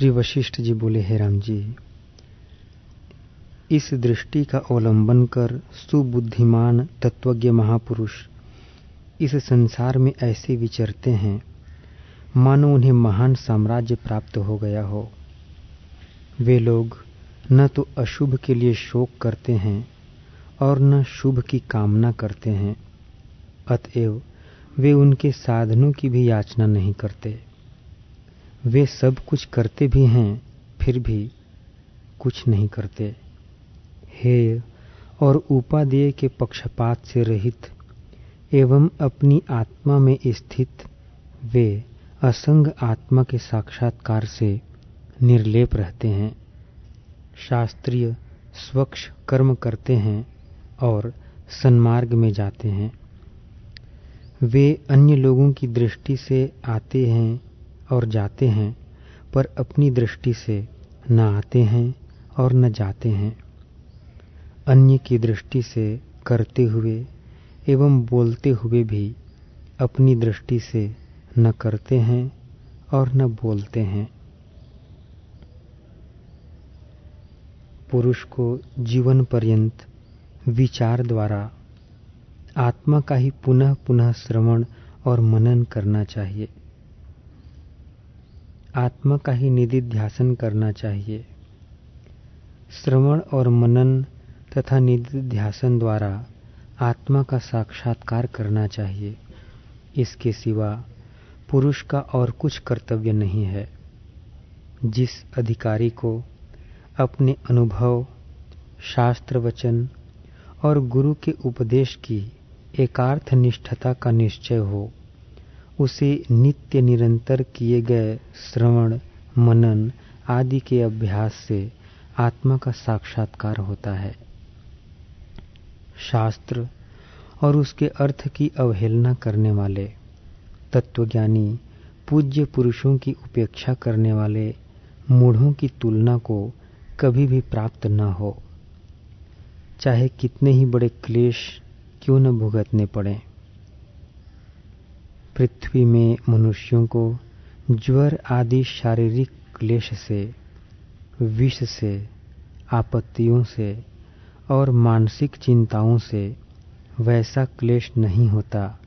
श्री वशिष्ठ जी बोले, हे राम जी, इस दृष्टि का अवलंबन कर सुबुद्धिमान तत्वज्ञ महापुरुष इस संसार में ऐसे विचरते हैं, मानो उन्हें महान साम्राज्य प्राप्त हो गया हो। वे लोग न तो अशुभ के लिए शोक करते हैं और न शुभ की कामना करते हैं, अतएव वे उनके साधनों की भी याचना नहीं करते। वे सब कुछ करते भी हैं, फिर भी कुछ नहीं करते। हेय और उपादेय के पक्षपात से रहित एवं अपनी आत्मा में स्थित वे असंग आत्मा के साक्षात्कार से निर्लेप रहते हैं। शास्त्रीय स्वच्छ कर्म करते हैं और सन्मार्ग में जाते हैं। वे अन्य लोगों की दृष्टि से आते हैं और जाते हैं, पर अपनी दृष्टि से न आते हैं और न जाते हैं। अन्य की दृष्टि से करते हुए एवं बोलते हुए भी अपनी दृष्टि से न करते हैं और न बोलते हैं। पुरुष को जीवन पर्यंत विचार द्वारा आत्मा का ही पुनः पुनः श्रवण और मनन करना चाहिए। आत्मा का ही निधिध्यासन करना चाहिए। श्रवण और मनन तथा निधिध्यासन द्वारा आत्मा का साक्षात्कार करना चाहिए। इसके सिवा पुरुष का और कुछ कर्तव्य नहीं है। जिस अधिकारी को अपने अनुभव, शास्त्र वचन और गुरु के उपदेश की एकार्थ निष्ठता का निश्चय हो उसे नित्य निरंतर किए गए श्रवण, मनन आदि के अभ्यास से आत्मा का साक्षात्कार होता है। शास्त्र और उसके अर्थ की अवहेलना करने वाले, तत्वज्ञानी, पूज्य पुरुषों की उपेक्षा करने वाले मूढ़ों की तुलना को कभी भी प्राप्त न हो। चाहे कितने ही बड़े क्लेश क्यों न भुगतने पड़े। पृथ्वी में मनुष्यों को ज्वर आदि शारीरिक क्लेश से, विष से, आपत्तियों से और मानसिक चिंताओं से वैसा क्लेश नहीं होता,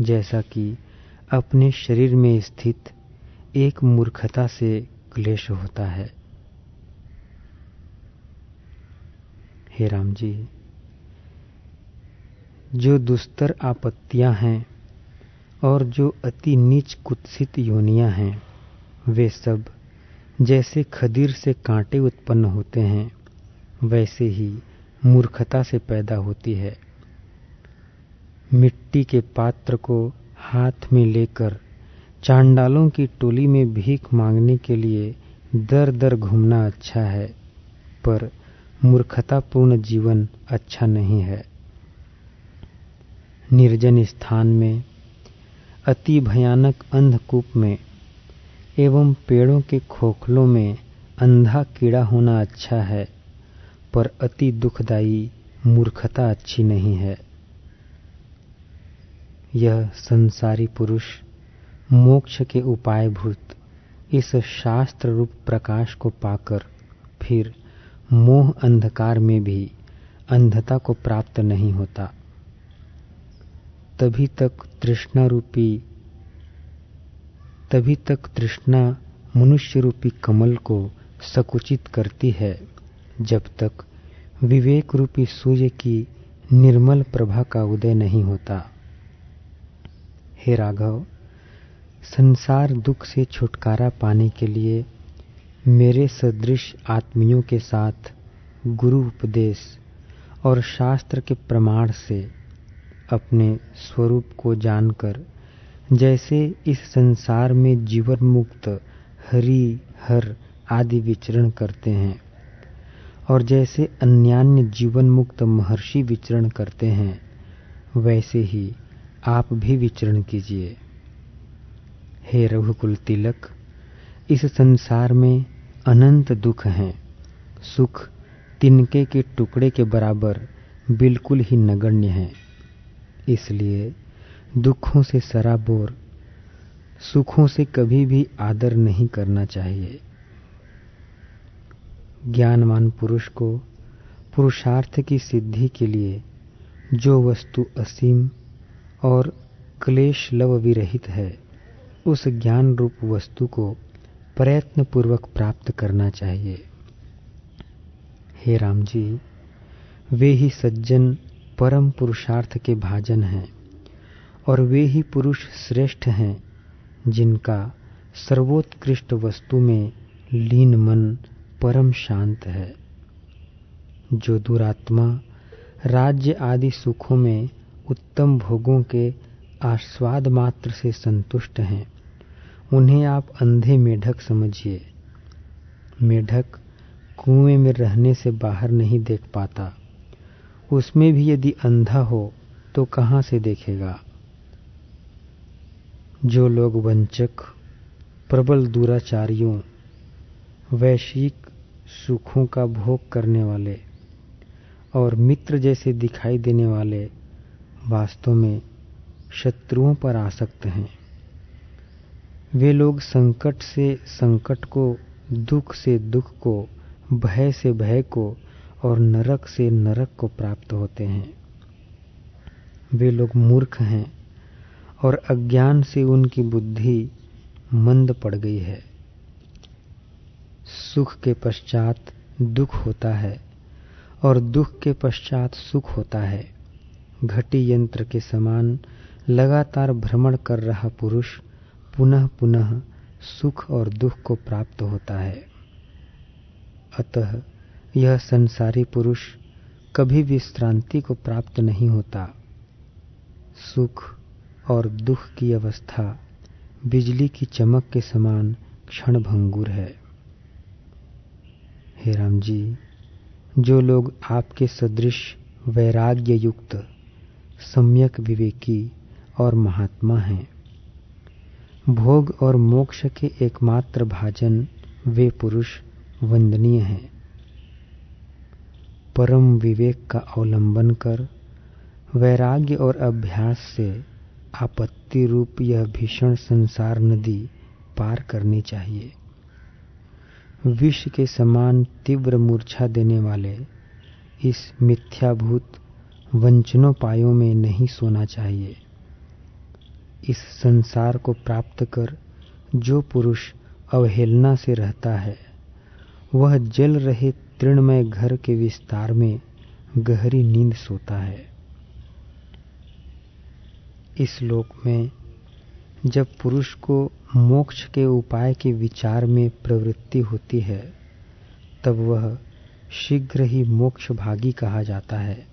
जैसा कि अपने शरीर में स्थित एक मूर्खता से क्लेश होता है। हे राम जी, जो दुस्तर आपत्तियाँ हैं और जो अति नीच कुत्सित योनियाँ हैं, वे सब जैसे खदीर से कांटे उत्पन्न होते हैं, वैसे ही मूर्खता से पैदा होती है। मिट्टी के पात्र को हाथ में लेकर चांडालों की टोली में भीख मांगने के लिए दर दर घूमना अच्छा है, पर मूर्खतापूर्ण जीवन अच्छा नहीं है। निर्जन स्थान में अति भयानक अंधकूप में एवं पेड़ों के खोखलों में अंधा कीड़ा होना अच्छा है, पर अति दुखदायी मूर्खता अच्छी नहीं है। यह संसारी पुरुष मोक्ष के उपायभूत इस शास्त्र रूप प्रकाश को पाकर फिर मोह अंधकार में भी अंधता को प्राप्त नहीं होता। तभी तक तृष्णा रूपी, तभी तक तृष्णा मनुष्य रूपी कमल को सकुचित करती है, जब तक विवेक रूपी सूर्य की निर्मल प्रभा का उदय नहीं होता। हे राघव, संसार दुख से छुटकारा पाने के लिए मेरे सदृश आत्मियों के साथ गुरु उपदेश और शास्त्र के प्रमाण से अपने स्वरूप को जानकर, जैसे इस संसार में जीवन मुक्त हरि, हर आदि विचरण करते हैं, और जैसे अन्यान्य जीवन मुक्त महर्षि विचरण करते हैं, वैसे ही आप भी विचरण कीजिए। हे रघुकुल तिलक, इस संसार में अनंत दुख हैं। सुख तिनके के टुकड़े के बराबर बिल्कुल ही नगण्य है। इसलिए दुखों से सराबोर, सुखों से कभी भी आदर नहीं करना चाहिए। ज्ञानवान पुरुष को पुरुषार्थ की सिद्धि के लिए जो वस्तु असीम और क्लेश लव विरहित है, उस ज्ञान रूप वस्तु को प्रयत्न पूर्वक प्राप्त करना चाहिए। हे राम जी, वे ही सज्जन परम पुरुषार्थ के भाजन हैं और वे ही पुरुष श्रेष्ठ हैं, जिनका सर्वोत्कृष्ट वस्तु में लीन मन परम शांत है। जो दुरात्मा, राज्य आदि सुखों में उत्तम भोगों के आस्वाद मात्र से संतुष्ट हैं, उन्हें आप अंधे मेढक समझिए। मेढक कुएँ में रहने से बाहर नहीं देख पाता। उसमें भी यदि अंधा हो तो कहाँ से देखेगा? जो लोग वंचक, प्रबल दुराचारियों, वैश्विक सुखों का भोग करने वाले और मित्र जैसे दिखाई देने वाले वास्तव में शत्रुओं पर आसक्त हैं। वे लोग संकट से संकट को, दुख से दुख को, भय से भय को और नरक से नरक को प्राप्त होते हैं। वे लोग मूर्ख हैं और अज्ञान से उनकी बुद्धि मंद पड़ गई है। सुख के पश्चात दुख होता है और दुख के पश्चात सुख होता है। घटी यंत्र के समान लगातार भ्रमण कर रहा पुरुष पुनः पुनः सुख और दुख को प्राप्त होता है। अतः यह संसारी पुरुष कभी विश्रांति को प्राप्त नहीं होता। सुख और दुख की अवस्था बिजली की चमक के समान क्षण भंगुर है। हे राम जी जो लोग आपके सदृश वैराग्य युक्त सम्यक विवेकी और महात्मा हैं, भोग और मोक्ष के एकमात्र भाजन वे पुरुष वंदनीय हैं। परम विवेक का अवलंबन कर, वैराग्य और अभ्यास से आपत्ति रूप यह भीषण संसार नदी पार करनी चाहिए। विष के समान तीव्र मूर्छा देने वाले इस मिथ्याभूत वंचनोपायों में नहीं सोना चाहिए। इस संसार को प्राप्त कर जो पुरुष अवहेलना से रहता है, वह जल रहे तृणमय घर के विस्तार में गहरी नींद सोता है। इस लोक में जब पुरुष को मोक्ष के उपाय के विचार में प्रवृत्ति होती है, तब वह शीघ्र ही मोक्ष भागी कहा जाता है।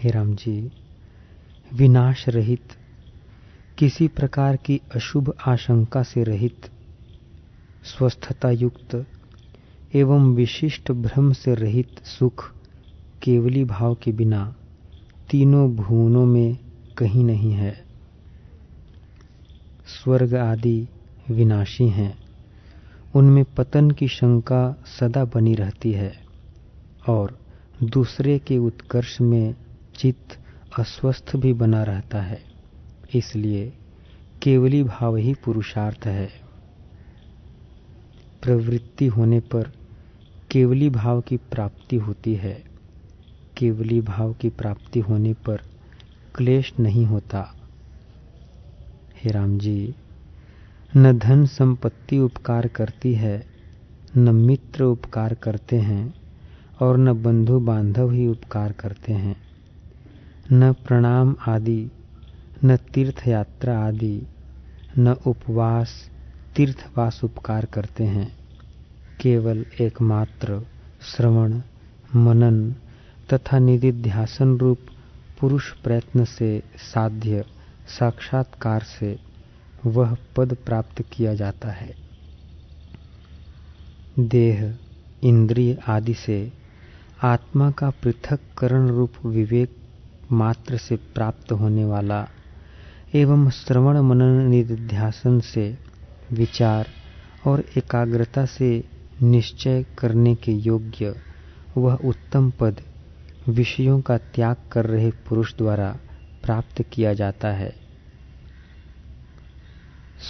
हे राम जी विनाश रहित, किसी प्रकार की अशुभ आशंका से रहित स्वस्थता युक्त एवं विशिष्ट भ्रम से रहित सुख केवली भाव के बिना तीनों भुवनों में कहीं नहीं है। स्वर्ग आदि विनाशी हैं। उनमें पतन की शंका सदा बनी रहती है और दूसरे के उत्कर्ष में चित्त अस्वस्थ भी बना रहता है। इसलिए केवली भाव ही पुरुषार्थ है। प्रवृत्ति होने पर केवली भाव की प्राप्ति होती है। केवली भाव की प्राप्ति होने पर क्लेश नहीं होता। हे राम जी, न धन संपत्ति उपकार करती है, न मित्र उपकार करते हैं, और न बंधु बांधव ही उपकार करते हैं। न प्रणाम आदि, न तीर्थ यात्रा आदि, न उपवास, तीर्थवास उपकार करते हैं। केवल एकमात्र श्रवण, मनन तथा निधिध्यासन रूप पुरुष प्रयत्न से साध्य, साक्षात्कार से वह पद प्राप्त किया जाता है। देह, इंद्रिय आदि से आत्मा का पृथककरण रूप विवेक मात्र से प्राप्त होने वाला एवं श्रवण मनन निधिध्यासन से विचार और एकाग्रता से निश्चय करने के योग्य वह उत्तम पद विषयों का त्याग कर रहे पुरुष द्वारा प्राप्त किया जाता है।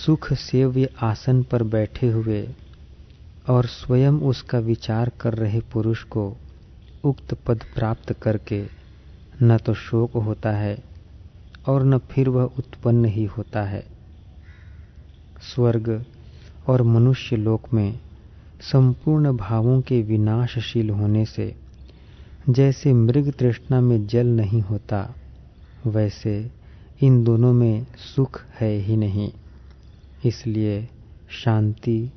सुख सेव्य आसन पर बैठे हुए और स्वयं उसका विचार कर रहे पुरुष को उक्त पद प्राप्त करके न तो शोक होता है और न फिर वह उत्पन्न ही होता है। स्वर्ग और मनुष्य लोक में संपूर्ण भावों के विनाशशील होने से, जैसे मृग तृष्णा में जल नहीं होता, वैसे इन दोनों में सुख है ही नहीं। इसलिए शांति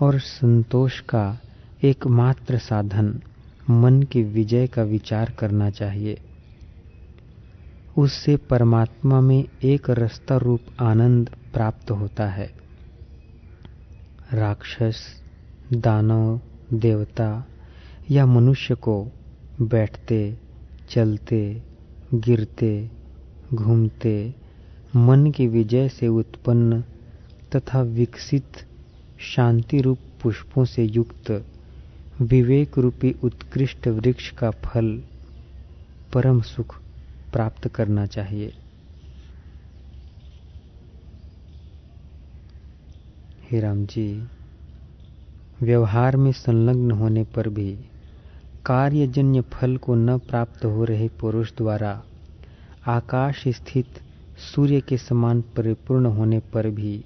और संतोष का एकमात्र साधन मन के विजय का विचार करना चाहिए। उससे परमात्मा में एक रस्ता रूप आनंद प्राप्त होता है। राक्षस दानव, देवता या मनुष्य को बैठते, चलते, गिरते, घूमते, मन की विजय से उत्पन्न तथा विकसित शांति रूप पुष्पों से युक्त विवेक रूपी उत्कृष्ट वृक्ष का फल परम सुख प्राप्त करना चाहिए। हे राम जी व्यवहार में संलग्न होने पर भी कार्यजन्य फल को न प्राप्त हो रहे पुरुष द्वारा आकाश स्थित सूर्य के समान परिपूर्ण होने पर भी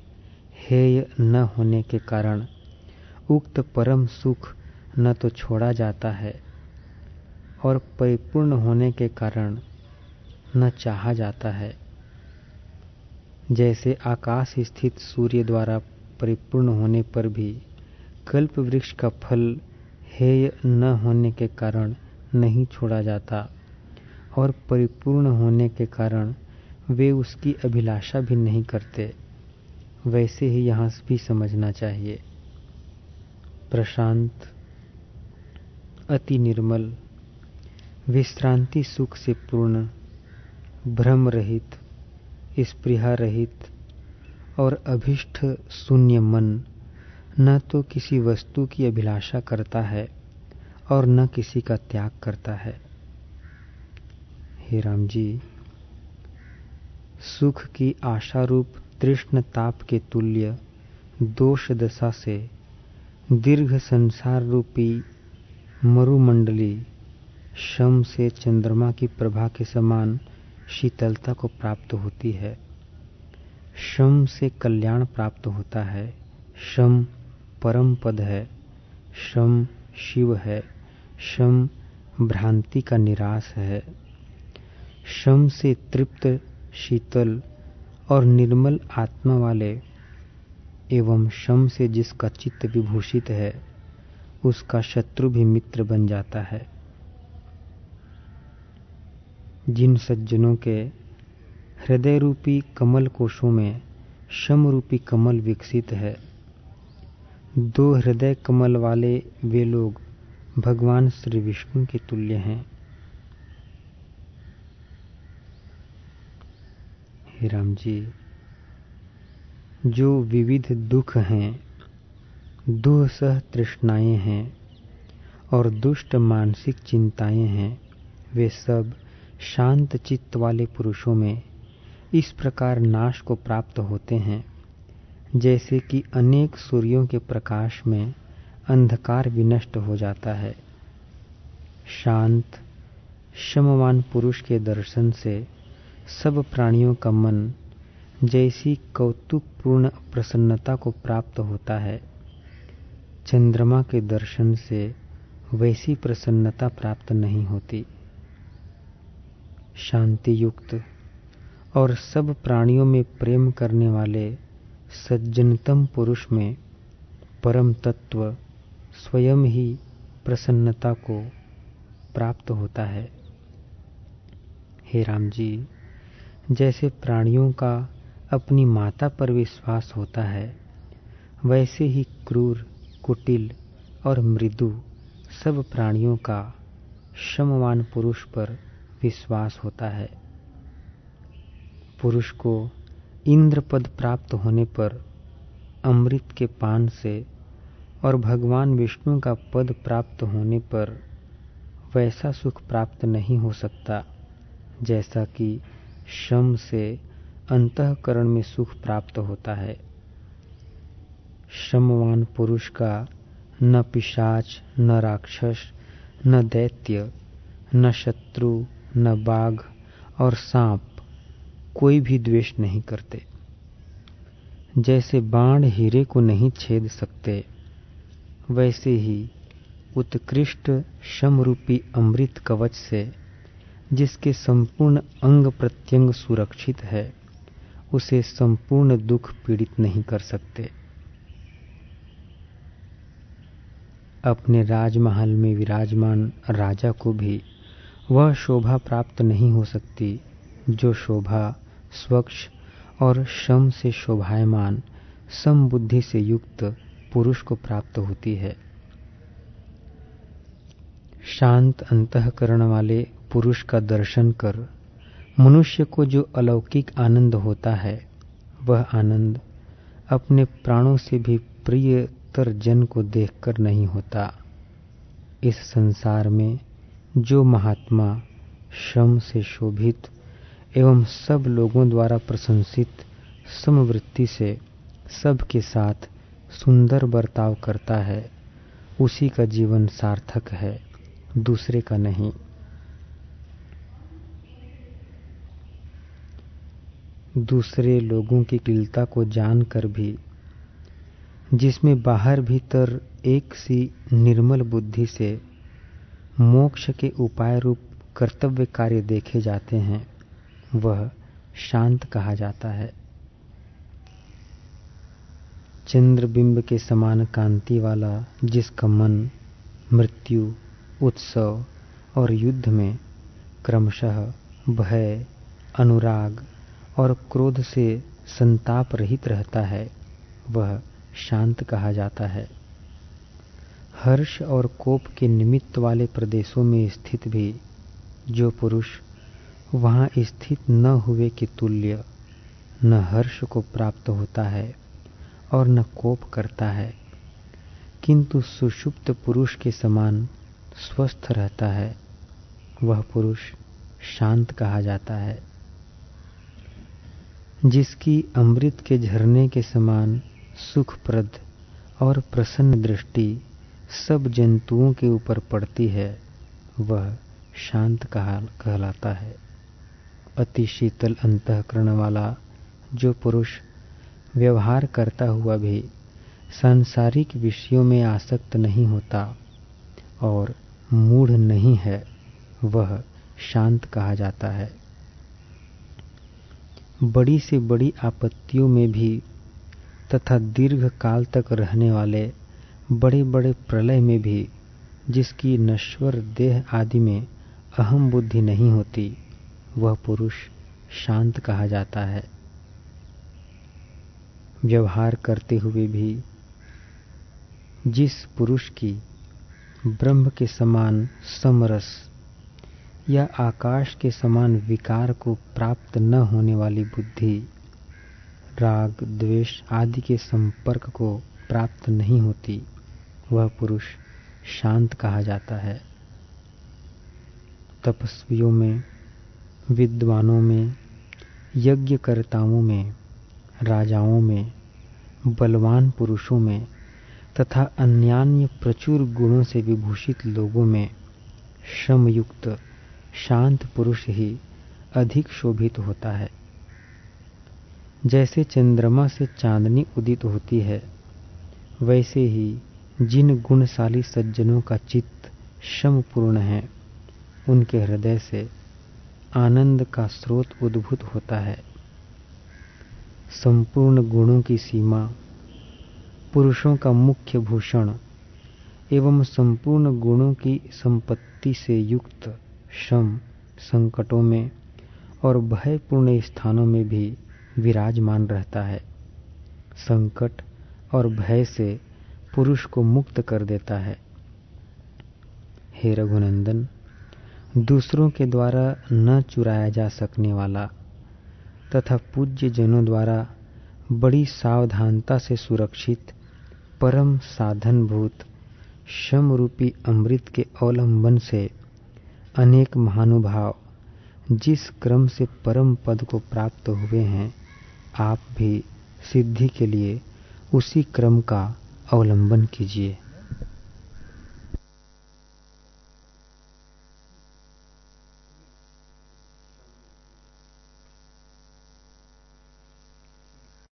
हेय न होने के कारण उक्त परम सुख न तो छोड़ा जाता है और परिपूर्ण होने के कारण न चाहा जाता है। जैसे आकाश स्थित सूर्य द्वारा परिपूर्ण होने पर भी कल्प वृक्ष का फल हेय न होने के कारण नहीं छोड़ा जाता और परिपूर्ण होने के कारण वे उसकी अभिलाषा भी नहीं करते। वैसे ही यहाँ भी समझना चाहिए। प्रशांत, अति निर्मल, विश्रांति सुख से पूर्ण, भ्रम रहित, स्पृहा रहित और अभिष्ठ शून्य मन। न तो किसी वस्तु की अभिलाषा करता है और न किसी का त्याग करता है। हे राम जी सुख की आशा रूप तृष्ण ताप के तुल्य दोष दशा से दीर्घ संसार रूपी मरुमंडली शम से चंद्रमा की प्रभा के समान शीतलता को प्राप्त होती है। शम से कल्याण प्राप्त होता है। शम परम पद है, शम शिव है, शम भ्रांति का निराश है। शम से तृप्त, शीतल और निर्मल आत्मा वाले एवं शम से जिसका चित्त विभूषित है, उसका शत्रु भी मित्र बन जाता है। जिन सज्जनों के हृदय रूपी कमल कोशों में शम रूपी कमल विकसित है दो हृदय कमल वाले वे लोग भगवान श्री विष्णु के तुल्य हैं। हे राम जी, जो विविध दुख हैं दुह सह तृष्णाएँ हैं और दुष्ट मानसिक चिंताएँ हैं, वे सब शांत चित्त वाले पुरुषों में इस प्रकार नाश को प्राप्त होते हैं। जैसे कि अनेक सूर्यों के प्रकाश में अंधकार विनष्ट हो जाता है। शांत शमवान पुरुष के दर्शन से सब प्राणियों का मन जैसी कौतुकपूर्ण प्रसन्नता को प्राप्त होता है। चंद्रमा के दर्शन से वैसी प्रसन्नता प्राप्त नहीं होती। शांति युक्त और सब प्राणियों में प्रेम करने वाले सज्जनतम पुरुष में परम तत्व स्वयं ही प्रसन्नता को प्राप्त होता है। हे राम जी जैसे प्राणियों का अपनी माता पर विश्वास होता है, वैसे ही क्रूर, कुटिल और मृदु सब प्राणियों का शमवान पुरुष पर विश्वास होता है। पुरुष को इंद्र पद प्राप्त होने पर अमृत के पान से और भगवान विष्णु का पद प्राप्त होने पर वैसा सुख प्राप्त नहीं हो सकता, जैसा कि शम से अंतकरण में सुख प्राप्त होता है। श्रमवान पुरुष का न पिशाच, न राक्षस, न दैत्य, न शत्रु, न बाघ और सांप कोई भी द्वेष नहीं करते। जैसे बाण हीरे को नहीं छेद सकते, वैसे ही उत्कृष्ट समरूपी अमृत कवच से जिसके संपूर्ण अंग प्रत्यंग सुरक्षित है, उसे संपूर्ण दुख पीड़ित नहीं कर सकते। अपने राजमहल में विराजमान राजा को भी वह शोभा प्राप्त नहीं हो सकती, जो शोभा स्वच्छ और श्रम से शोभायमान, समबुद्धि से युक्त पुरुष को प्राप्त होती है। शांत अंतकरण वाले पुरुष का दर्शन कर, मनुष्य को जो अलौकिक आनंद होता है, वह आनंद अपने प्राणों से भी प्रियतर जन को देखकर नहीं होता। इस संसार में जो महात्मा श्रम से शोभित एवं सब लोगों द्वारा प्रशंसित समवृत्ति से सबके साथ सुंदर बर्ताव करता है। उसी का जीवन सार्थक है, दूसरे का नहीं। दूसरे लोगों की किलता को जानकर भी, जिसमें बाहर भीतर एक सी निर्मल बुद्धि से मोक्ष के उपाय रूप कर्तव्य कार्य देखे जाते हैं वह शांत कहा जाता है। चंद्रबिंब के समान कांति वाला जिसका मन, मृत्यु, उत्सव और युद्ध में क्रमशः भय, अनुराग और क्रोध से संताप रहित रहता है, वह शांत कहा जाता है। हर्ष और कोप के निमित्त वाले प्रदेशों में स्थित भी जो पुरुष वहाँ स्थित न हुए के तुल्य, न हर्ष को प्राप्त होता है और न कोप करता है। किंतु सुषुप्त पुरुष के समान स्वस्थ रहता है। वह पुरुष शांत कहा जाता है। जिसकी अमृत के झरने के समान सुखप्रद और प्रसन्न दृष्टि सब जंतुओं के ऊपर पड़ती है, वह शांत कहा कहलाता है। अति शीतल अंतकरण वाला जो पुरुष व्यवहार करता हुआ भी सांसारिक विषयों में आसक्त नहीं होता और मूढ़ नहीं है, वह शांत कहा जाता है। बड़ी से बड़ी आपत्तियों में भी तथा दीर्घ काल तक रहने वाले बड़े बड़े प्रलय में भी जिसकी नश्वर देह आदि में अहम बुद्धि नहीं होती। वह पुरुष शांत कहा जाता है। व्यवहार करते हुए भी जिस पुरुष की ब्रह्म के समान समरस या आकाश के समान विकार को प्राप्त न होने वाली बुद्धि, राग, द्वेष आदि के संपर्क को प्राप्त नहीं होती, वह पुरुष शांत कहा जाता है। तपस्वियों में विद्वानों में, यज्ञकर्ताओं में, राजाओं में, बलवान पुरुषों में तथा अन्यान्य प्रचुर गुणों से विभूषित लोगों में श्रमयुक्त, शांत पुरुष ही अधिक शोभित होता है। जैसे चंद्रमा से चांदनी उदित होती है, वैसे ही जिन गुणशाली सज्जनों का चित्त श्रमपूर्ण है, उनके हृदय से आनंद का स्रोत उद्भूत होता है। संपूर्ण गुणों की सीमा, पुरुषों का मुख्य भूषण एवं संपूर्ण गुणों की संपत्ति से युक्त श्रम संकटों में और भयपूर्ण स्थानों में भी विराजमान रहता है। संकट और भय से पुरुष को मुक्त कर देता है। हे रघुनंदन दूसरों के द्वारा न चुराया जा सकने वाला तथा पूज्य जनों द्वारा बड़ी सावधानता से सुरक्षित, परम साधनभूत शम रूपी अमृत के अवलंबन से अनेक महानुभाव, जिस क्रम से परम पद को प्राप्त हुए हैं, आप भी सिद्धि के लिए उसी क्रम का अवलंबन कीजिए।